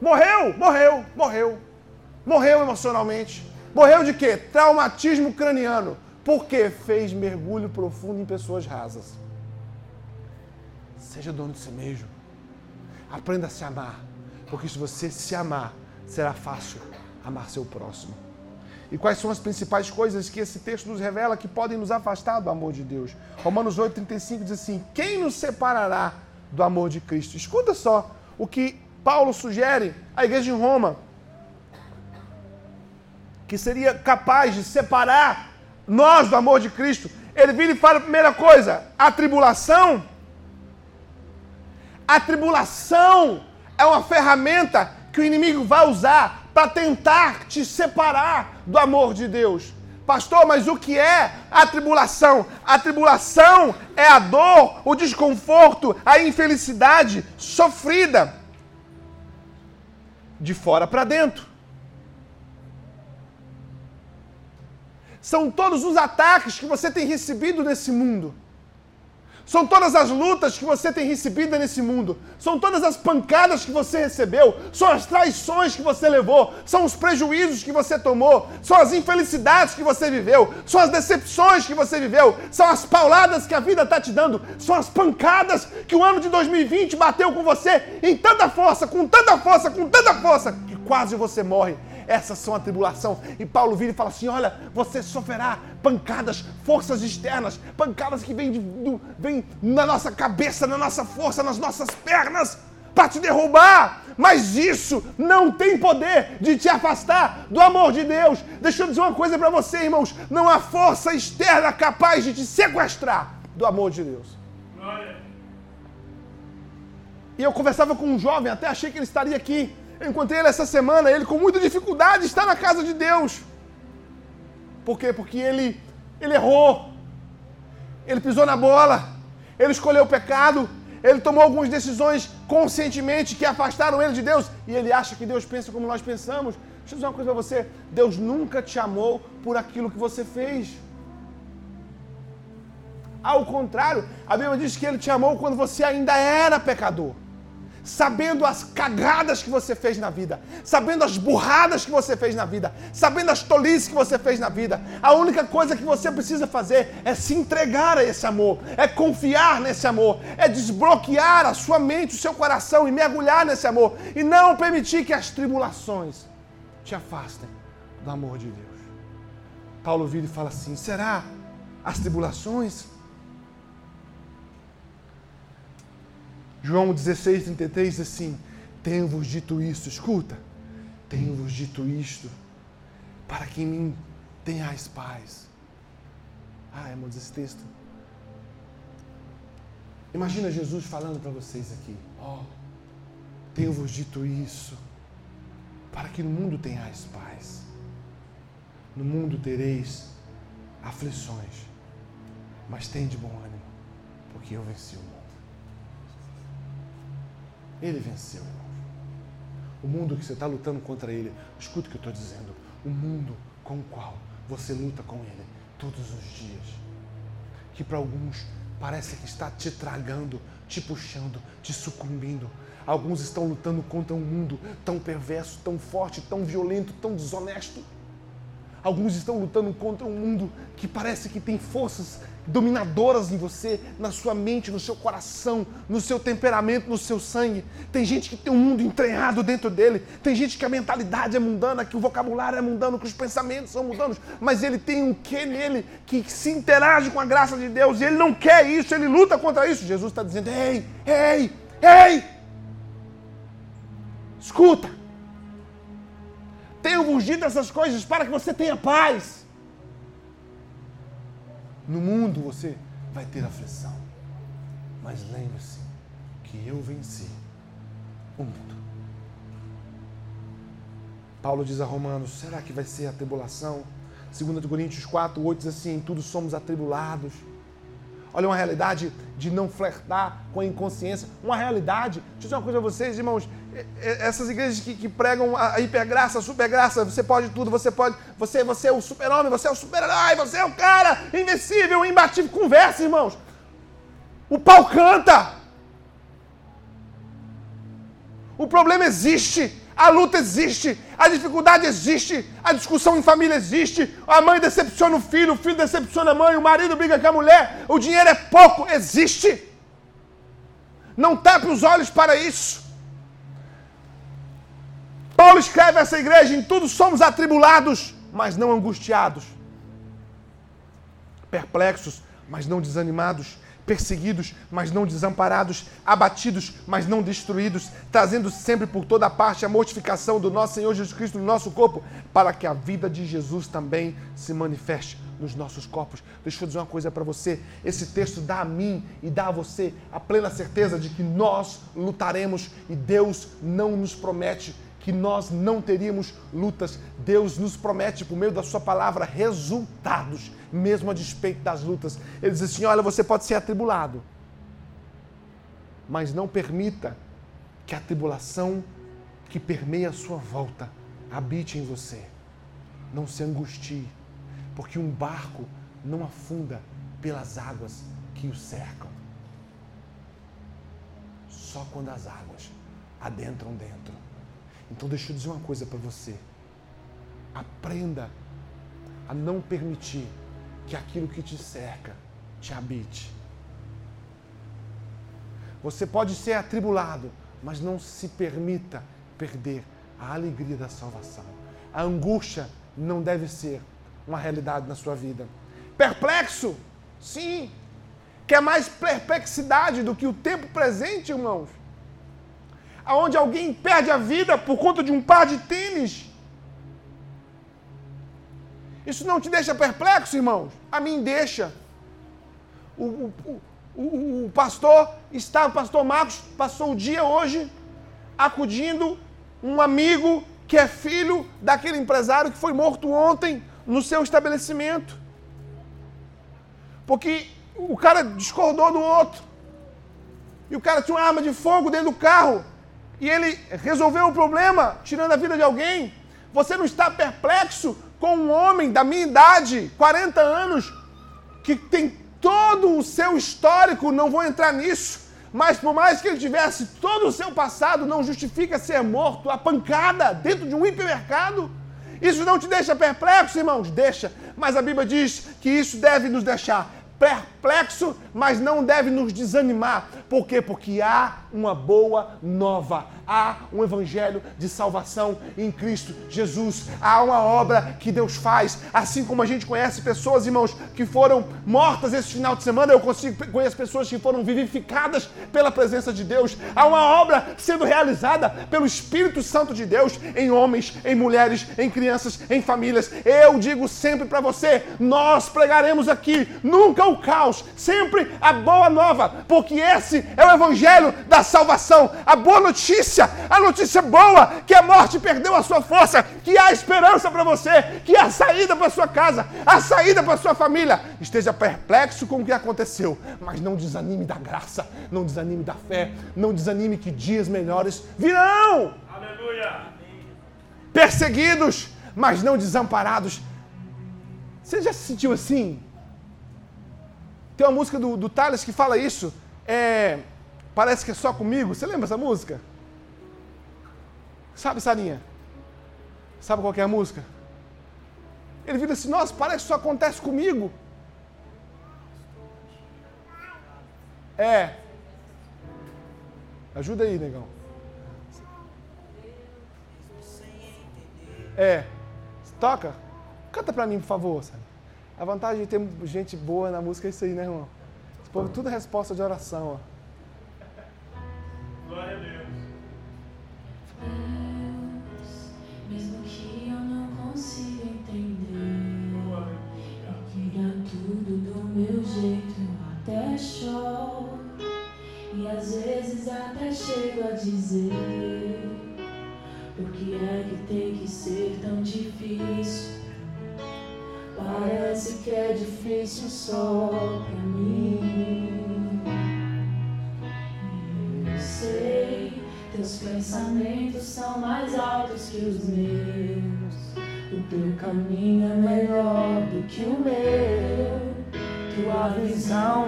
A: Morreu, morreu, morreu. Morreu emocionalmente. Morreu de quê? Traumatismo craniano. Porque fez mergulho profundo em pessoas rasas. Seja dono de si mesmo. Aprenda a se amar. Porque se você se amar, será fácil amar seu próximo. E quais são as principais coisas que esse texto nos revela que podem nos afastar do amor de Deus? Romanos 8,35 diz assim: Quem nos separará do amor de Cristo? Escuta só o que Paulo sugere à igreja de Roma, que seria capaz de separar nós do amor de Cristo. Ele vira e fala a primeira coisa: a tribulação. A tribulação é uma ferramenta que o inimigo vai usar para tentar te separar do amor de Deus. Pastor, mas o que é a tribulação? A tribulação é a dor, o desconforto, a infelicidade sofrida de fora para dentro. São todos os ataques que você tem recebido nesse mundo. São todas as lutas que você tem recebido nesse mundo. São todas as pancadas que você recebeu. São as traições que você levou. São os prejuízos que você tomou. São as infelicidades que você viveu. São as decepções que você viveu. São as pauladas que a vida está te dando. São as pancadas que o ano de 2020 bateu com você em tanta força, com tanta força, com tanta força, que quase você morre essas são a tribulação. E Paulo vira e fala assim: olha, você sofrerá pancadas, forças externas, pancadas que vêm, de, do, vêm na nossa cabeça, na nossa força, nas nossas pernas, para te derrubar. Mas isso não tem poder de te afastar do amor de Deus. Deixa eu dizer uma coisa para você, irmãos: não há força externa capaz de te sequestrar do amor de Deus. E eu conversava com um jovem, até achei que ele estaria aqui. Eu encontrei ele essa semana, ele com muita dificuldade está na casa de Deus. Por quê? Porque ele, ele errou. Ele pisou na bola. Ele escolheu o pecado. Ele tomou algumas decisões conscientemente que afastaram ele de Deus e ele acha que Deus pensa como nós pensamos. Deixa eu dizer uma coisa para você: Deus nunca te amou por aquilo que você fez. Ao contrário, a Bíblia diz que ele te amou quando você ainda era pecador sabendo as cagadas que você fez na vida, sabendo as burradas que você fez na vida, sabendo as tolices que você fez na vida. A única coisa que você precisa fazer é se entregar a esse amor, é confiar nesse amor, é desbloquear a sua mente, o seu coração e mergulhar nesse amor e não permitir que as tribulações te afastem do amor de Deus. Paulo vira e fala assim: será as tribulações? João 16, 33 diz assim: Tenho-vos dito isto, escuta, tenho-vos dito isto, para que em mim tenhais paz. Ah, irmãos, esse texto. Imagina Jesus falando para vocês aqui: Ó, oh, tenho-vos dito isso, para que no mundo tenhais paz. No mundo tereis aflições, mas tem de bom ânimo, porque eu venci o. Ele venceu, O mundo que você está lutando contra ele, escuta o que eu estou dizendo. O mundo com o qual você luta com ele todos os dias. Que para alguns parece que está te tragando, te puxando, te sucumbindo. Alguns estão lutando contra um mundo tão perverso, tão forte, tão violento, tão desonesto. Alguns estão lutando contra um mundo que parece que tem forças dominadoras em você, na sua mente, no seu coração, no seu temperamento, no seu sangue. Tem gente que tem um mundo entranhado dentro dele. Tem gente que a mentalidade é mundana, que o vocabulário é mundano, que os pensamentos são mundanos, mas ele tem um quê nele que se interage com a graça de Deus e ele não quer isso, ele luta contra isso. Jesus está dizendo: ei, ei, ei, escuta. Tenho-vos dito essas coisas para que você tenha paz. No mundo você vai ter aflição. Mas lembre-se que eu venci o mundo. Paulo diz a Romanos: será que vai ser a tribulação? 2 Coríntios 4, 8 diz assim: em tudo somos atribulados. Olha uma realidade de não flertar com a inconsciência. Uma realidade. Deixa eu dizer uma coisa a vocês, irmãos essas igrejas que, que, pregam a hipergraça, a supergraça, você pode tudo, você pode, você, você é o super-homem, você é o super-herói, você é o cara invencível, imbatível. Conversa, irmãos. O pau canta. O problema existe, a luta existe, a dificuldade existe, a discussão em família existe, a mãe decepciona o filho, o filho decepciona a mãe, o marido briga com a mulher, o dinheiro é pouco, existe. Não tape os olhos para isso. Paulo escreve a essa igreja: em tudo somos atribulados, mas não angustiados, perplexos, mas não desanimados, perseguidos, mas não desamparados, abatidos, mas não destruídos, trazendo sempre por toda parte a mortificação do nosso Senhor Jesus Cristo no nosso corpo, para que a vida de Jesus também se manifeste nos nossos corpos. Deixa eu dizer uma coisa para você: esse texto dá a mim e dá a você a plena certeza de que nós lutaremos e Deus não nos promete que nós não teríamos lutas. Deus nos promete, por meio da Sua palavra, resultados, mesmo a despeito das lutas. Ele diz assim: olha, você pode ser atribulado, mas não permita que a tribulação que permeia a sua volta habite em você. Não se angustie, porque um barco não afunda pelas águas que o cercam. Só quando as águas adentram dentro então deixa eu dizer uma coisa para você. Aprenda a não permitir que aquilo que te cerca te habite. Você pode ser atribulado, mas não se permita perder a alegria da salvação. A angústia não deve ser uma realidade na sua vida. Perplexo? Sim. Quer mais perplexidade do que o tempo presente, irmãos? Aonde alguém perde a vida por conta de um par de tênis. Isso não te deixa perplexo, irmãos? A mim deixa. O, o, o, o pastor está, o pastor Marcos passou o dia hoje acudindo um amigo que é filho daquele empresário que foi morto ontem no seu estabelecimento. Porque o cara discordou do outro. E o cara tinha uma arma de fogo dentro do carro e ele resolveu o problema tirando a vida de alguém. Você não está perplexo com um homem da minha idade, 40 anos, que tem todo o seu histórico, não vou entrar nisso, mas por mais que ele tivesse todo o seu passado, não justifica ser morto a pancada dentro de um hipermercado. Isso não te deixa perplexo, irmãos? Deixa. Mas a Bíblia diz que isso deve nos deixar perplexo, mas não deve nos desanimar. Por quê? Porque há uma boa nova. Há um evangelho de salvação em Cristo Jesus. Há uma obra que Deus faz. Assim como a gente conhece pessoas, irmãos, que foram mortas esse final de semana, eu consigo conhecer pessoas que foram vivificadas pela presença de Deus. Há uma obra sendo realizada pelo Espírito Santo de Deus em homens, em mulheres, em crianças, em famílias. Eu digo sempre para você, nós pregaremos aqui nunca o caos, sempre a boa nova, porque esse é o evangelho da salvação, a boa notícia, a notícia boa, que a morte perdeu a sua força, que há esperança para você, que há saída para sua casa, há saída para sua família. Esteja perplexo com o que aconteceu, mas não desanime da graça, não desanime da fé, não desanime que dias melhores virão. Aleluia! Perseguidos, mas não desamparados. Você já se sentiu assim? Tem uma música do, do Thales que fala isso. É, Parece que é só comigo. Você lembra essa música? Sabe, Sarinha? Sabe qual é a música? Ele vira assim, nossa, parece que só acontece comigo. É. Ajuda aí, negão. É. Toca. Canta pra mim, por favor, sabe? A vantagem de ter gente boa na música é isso aí, né, irmão? Esse povo, tudo é resposta de oração, ó. Glória a. Deus,
B: chego a dizer: Por que é que tem que ser tão difícil? Parece que é difícil só pra mim. sei, teus pensamentos são mais altos que os meus. O teu caminho é melhor do que o meu. Tua visão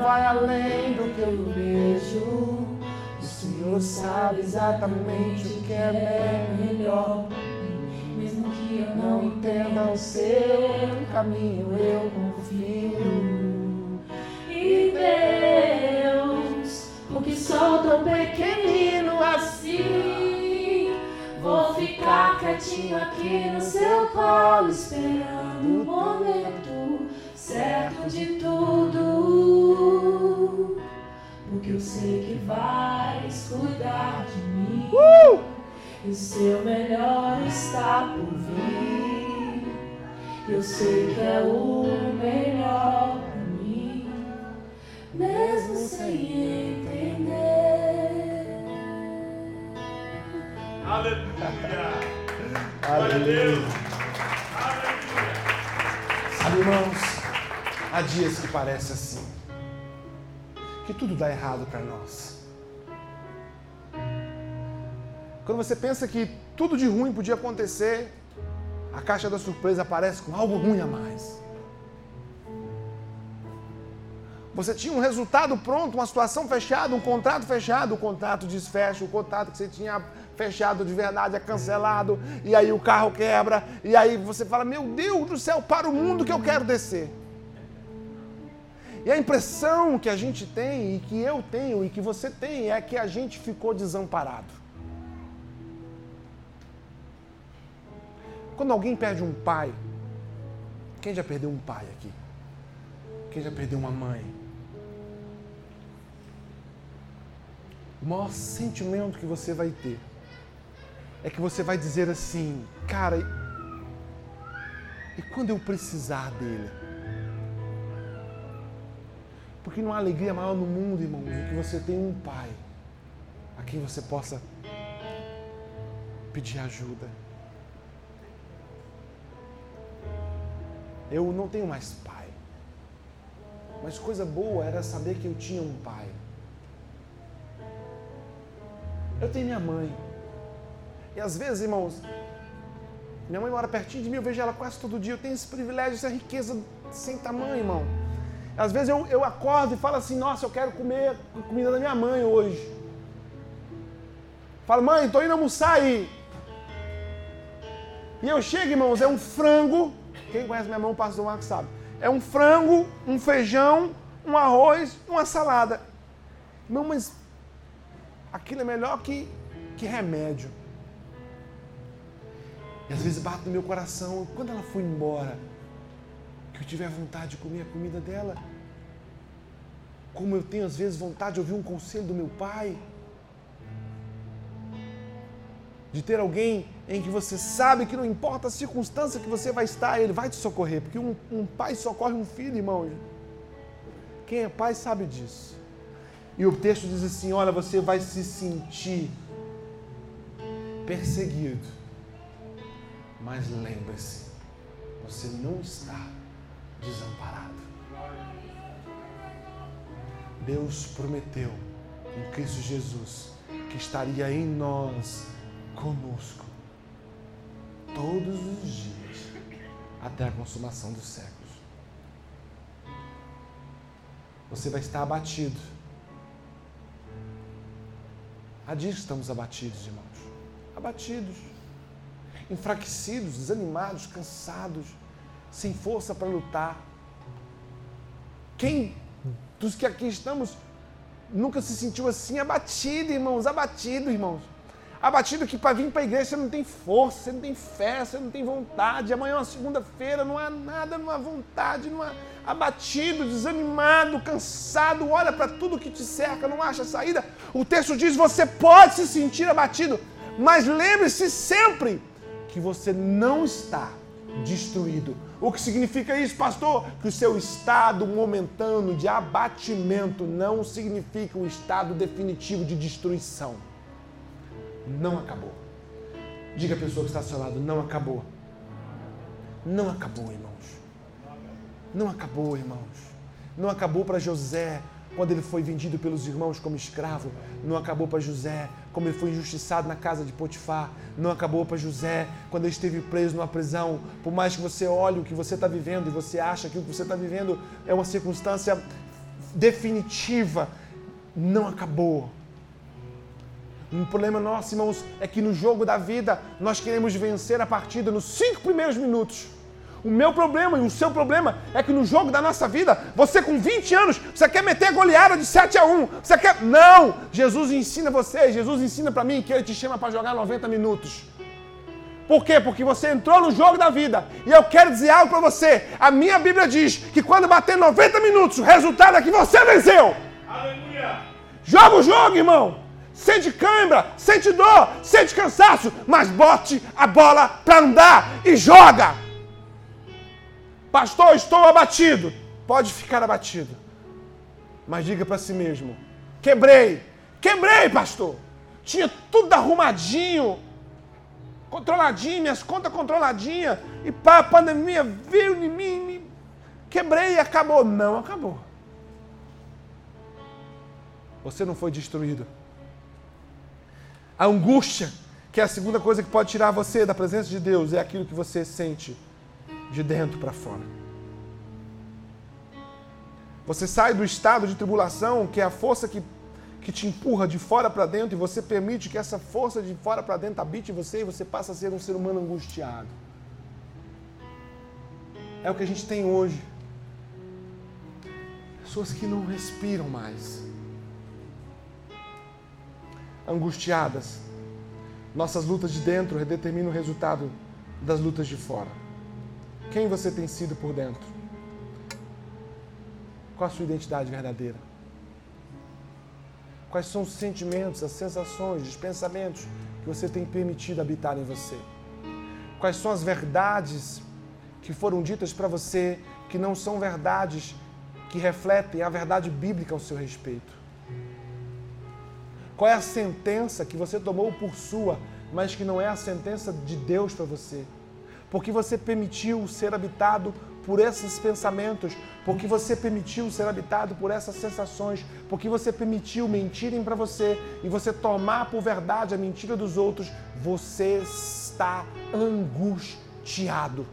B: Senhor sabe exatamente o que é melhor. Mesmo que eu não entenda o seu caminho, eu confio. E Deus porque sou tão pequenino assim. Vou ficar quietinho aqui no seu colo, esperando o momento certo de tudo. Porque eu sei que vais cuidar de mim. Uh! E o seu melhor está por vir. Eu sei que é o melhor mesmo sem entender.
A: Aleluia! Glória a Deus! Aleluia! Sabe, irmãos, há dias que parece assim, que tudo dá errado para nós. Quando você pensa que tudo de ruim podia acontecer, a caixa da surpresa aparece com algo ruim a mais. Você tinha um resultado pronto, uma situação fechada, um contrato fechado, o contrato desfecha, o contrato que você tinha fechado de verdade é cancelado, e aí o carro quebra, e aí você fala: Meu Deus do céu, para o mundo que eu quero descer. E a impressão que a gente tem, e que eu tenho, e que você tem, é que a gente ficou desamparado. Quando alguém perde um pai, quem já perdeu um pai aqui? Quem já perdeu uma mãe? o maior sentimento que você vai ter é que você vai dizer assim, cara, e quando eu precisar dele? Porque não há alegria maior no mundo, irmão, do que você tem um pai a quem você possa pedir ajuda. Eu não tenho mais pai. Mas coisa boa era saber que eu tinha um pai Eu tenho minha mãe. E às vezes, irmãos, minha mãe mora pertinho de mim, eu vejo ela quase todo dia. Eu tenho esse privilégio, essa riqueza sem tamanho, irmão. Às vezes eu, eu acordo e falo assim: Nossa, eu quero comer comida da minha mãe hoje. Falo, mãe, estou indo almoçar aí. E eu chego, irmãos, é um frango. Quem conhece minha mão, o pastor Marcos sabe. É um frango, um feijão, um arroz, uma salada. Irmão, mas aquilo é melhor que, que remédio. E às vezes bate no meu coração, quando ela foi embora, que eu tiver vontade de comer a comida dela, como eu tenho às vezes vontade de ouvir um conselho do meu pai, de ter alguém em que você sabe que não importa a circunstância que você vai estar, ele vai te socorrer, porque um, um pai socorre um filho, irmão. Quem é pai sabe disso. E o texto diz assim: olha, você vai se sentir perseguido, mas lembre-se, você não está desamparado. Deus prometeu em Cristo Jesus que estaria em nós, conosco, todos os dias, até a consumação dos séculos. Você vai estar abatido. Há dias que estamos abatidos, irmãos. Abatidos, enfraquecidos, desanimados, cansados sem força para lutar. Quem dos que aqui estamos nunca se sentiu assim abatido, irmãos, abatido, irmãos. Abatido que para vir para a igreja você não tem força, você não tem fé, você não tem vontade. Amanhã é uma segunda-feira, não há nada, não há vontade, não há abatido, desanimado, cansado, olha para tudo que te cerca, não acha saída. O texto diz: você pode se sentir abatido, mas lembre-se sempre que você não está destruído. O que significa isso, pastor? Que o seu estado momentâneo de abatimento não significa um estado definitivo de destruição. Não acabou. Diga a pessoa que está ao seu lado: não acabou. Não acabou, irmãos. Não acabou, irmãos. Não acabou para José quando ele foi vendido pelos irmãos como escravo, não acabou para José, como ele foi injustiçado na casa de Potifar, não acabou para José quando ele esteve preso numa prisão. Por mais que você olhe o que você está vivendo e você acha que o que você está vivendo é uma circunstância definitiva, não acabou. Um problema nosso, irmãos, é que no jogo da vida nós queremos vencer a partida nos cinco primeiros minutos. O meu problema e o seu problema é que no jogo da nossa vida, você com 20 anos, você quer meter goleada de 7 a 1. Você quer. Não! Jesus ensina você, Jesus ensina para mim que ele te chama para jogar 90 minutos. Por quê? Porque você entrou no jogo da vida. E eu quero dizer algo para você. A minha Bíblia diz que quando bater 90 minutos, o resultado é que você venceu. Aleluia! Joga o jogo, irmão. Sente cãibra, sente dor, sente cansaço, mas bote a bola para andar e joga. Pastor, estou abatido. Pode ficar abatido. Mas diga para si mesmo: quebrei, quebrei, pastor. Tinha tudo arrumadinho, controladinho, minhas contas controladinhas. E pá, a pandemia veio em mim, me quebrei e acabou. Não acabou. Você não foi destruído. A angústia, que é a segunda coisa que pode tirar você da presença de Deus, é aquilo que você sente de dentro para fora. Você sai do estado de tribulação, que é a força que, que te empurra de fora para dentro, e você permite que essa força de fora para dentro habite você, e você passa a ser um ser humano angustiado. É o que a gente tem hoje. Pessoas que não respiram mais. Angustiadas. Nossas lutas de dentro determinam o resultado das lutas de fora. Quem você tem sido por dentro? Qual a sua identidade verdadeira? Quais são os sentimentos, as sensações, os pensamentos que você tem permitido habitar em você? Quais são as verdades que foram ditas para você que não são verdades que refletem a verdade bíblica ao seu respeito? Qual é a sentença que você tomou por sua, mas que não é a sentença de Deus para você? Porque você permitiu ser habitado por esses pensamentos, porque você permitiu ser habitado por essas sensações, porque você permitiu mentirem para você e você tomar por verdade a mentira dos outros, você está angustiado.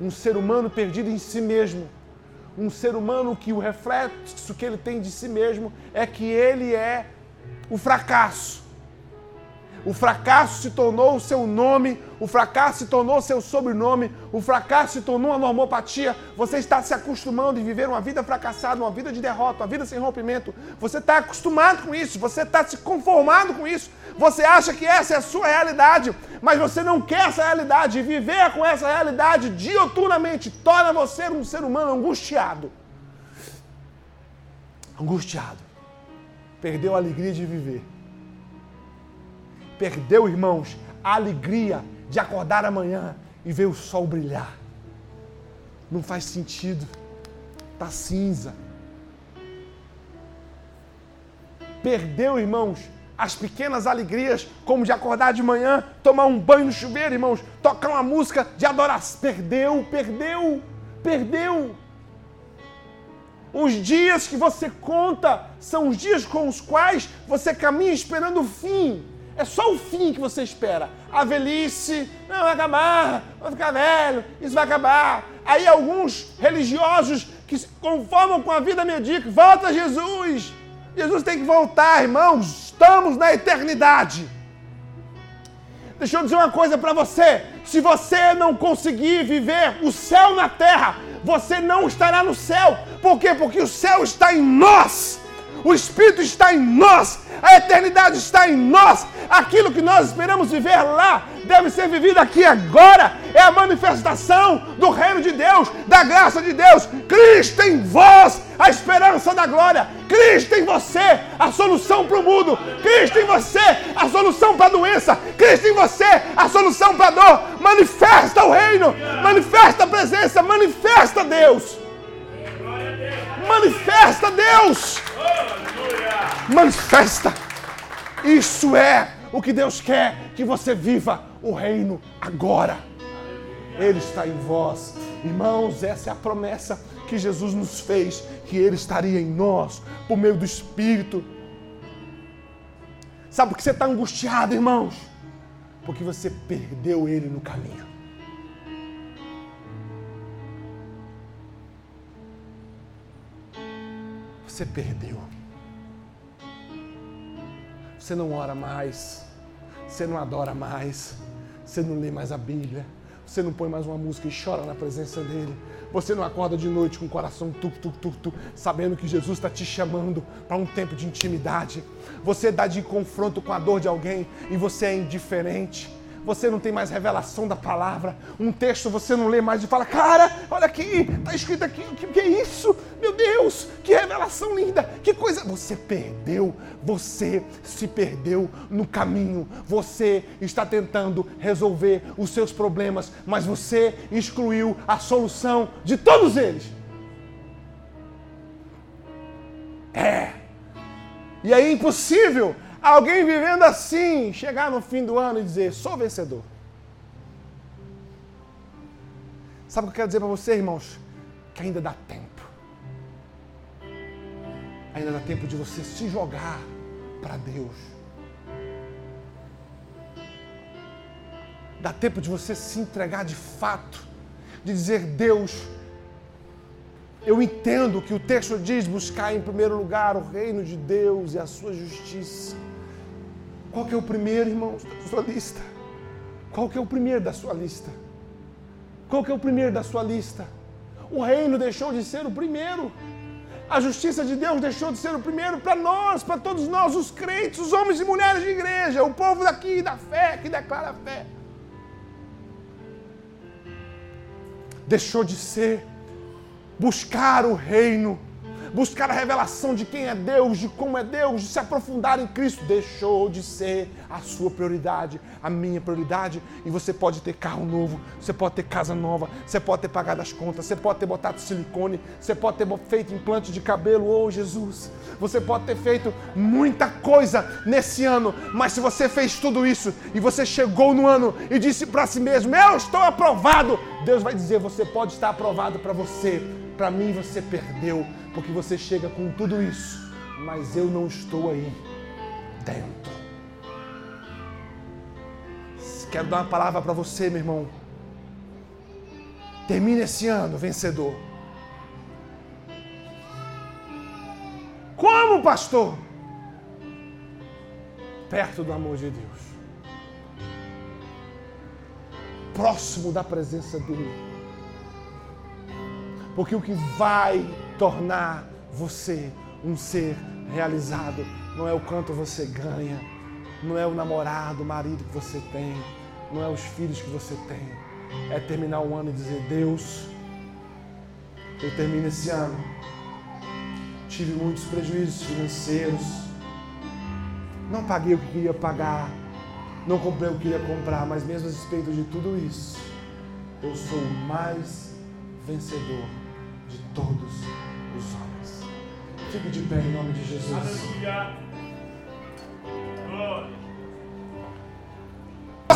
A: Um ser humano perdido em si mesmo, um ser humano que o reflexo que ele tem de si mesmo é que ele é o fracasso. O fracasso se tornou o seu nome, o fracasso se tornou o seu sobrenome, o fracasso se tornou uma normopatia. Você está se acostumando a viver uma vida fracassada, uma vida de derrota, uma vida sem rompimento. Você está acostumado com isso, você está se conformado com isso. Você acha que essa é a sua realidade, mas você não quer essa realidade. E viver com essa realidade dioturnamente torna você um ser humano angustiado. Angustiado. Perdeu a alegria de viver perdeu, irmãos, a alegria de acordar amanhã e ver o sol brilhar. Não faz sentido. Tá cinza. Perdeu, irmãos, as pequenas alegrias, como de acordar de manhã, tomar um banho no chuveiro, irmãos, tocar uma música de adoração. Perdeu, perdeu, perdeu. Os dias que você conta são os dias com os quais você caminha esperando o fim. É só o fim que você espera. A velhice, não vai acabar, vai ficar velho, isso vai acabar. Aí alguns religiosos que se conformam com a vida medíocre, volta Jesus. Jesus tem que voltar, irmãos. Estamos na eternidade. Deixa eu dizer uma coisa para você. Se você não conseguir viver o céu na terra, você não estará no céu. Por quê? Porque o céu está em nós. O Espírito está em nós, a eternidade está em nós. Aquilo que nós esperamos viver lá deve ser vivido aqui agora. É a manifestação do reino de Deus, da graça de Deus. Cristo em vós, a esperança da glória. Cristo em você, a solução para o mundo. Cristo em você, a solução para a doença. Cristo em você, a solução para a dor. Manifesta o reino, manifesta a presença, manifesta Deus. Manifesta Deus. Manifesta. Isso é o que Deus quer que você viva o reino agora. Ele está em vós. Irmãos, essa é a promessa que Jesus nos fez, que Ele estaria em nós, por meio do Espírito. Sabe por que você está angustiado, irmãos? Porque você perdeu Ele no caminho. Você perdeu. Você não ora mais. Você não adora mais. Você não lê mais a Bíblia. Você não põe mais uma música e chora na presença dele. Você não acorda de noite com o coração tu, tu, tu, tu, sabendo que Jesus está te chamando para um tempo de intimidade. Você dá de confronto com a dor de alguém e você é indiferente você não tem mais revelação da palavra. Um texto você não lê mais e fala: Cara, olha aqui, está escrito aqui, o que, que é isso? Meu Deus, que revelação linda, que coisa. Você perdeu, você se perdeu no caminho. Você está tentando resolver os seus problemas, mas você excluiu a solução de todos eles. É. E é impossível Alguém vivendo assim, chegar no fim do ano e dizer: sou vencedor. Sabe o que eu quero dizer para você, irmãos? Que ainda dá tempo. Ainda dá tempo de você se jogar para Deus. Dá tempo de você se entregar de fato, de dizer: Deus, eu entendo que o texto diz buscar em primeiro lugar o reino de Deus e a sua justiça. Qual que é o primeiro, irmãos, da sua lista? Qual que é o primeiro da sua lista? Qual que é o primeiro da sua lista? O reino deixou de ser o primeiro. A justiça de Deus deixou de ser o primeiro para nós, para todos nós, os crentes, os homens e mulheres de igreja, o povo daqui da fé, que declara a fé. Deixou de ser buscar o reino, buscar a revelação de quem é Deus, de como é Deus, de se aprofundar em Cristo, deixou de ser a sua prioridade, a minha prioridade. E você pode ter carro novo, você pode ter casa nova, você pode ter pagado as contas, você pode ter botado silicone, você pode ter feito implante de cabelo, oh Jesus. Você pode ter feito muita coisa nesse ano, mas se você fez tudo isso e você chegou no ano e disse para si mesmo: Eu estou aprovado, Deus vai dizer: Você pode estar aprovado para você, para mim você perdeu, porque você chega com tudo isso, mas eu não estou aí dentro. Quero dar uma palavra para você, meu irmão. Termine esse ano vencedor. Como, pastor? Perto do amor de Deus. Próximo da presença dele. Porque o que vai tornar você um ser realizado. Não é o quanto você ganha, não é o namorado, o marido que você tem, não é os filhos que você tem. É terminar o ano e dizer: Deus, eu termino esse ano. Tive muitos prejuízos financeiros, não paguei o que queria pagar, não comprei o que queria comprar, mas mesmo a respeito de tudo isso, eu sou o mais vencedor de todos dos homens. Fique de pé em nome de Jesus. Aleluia. Glória.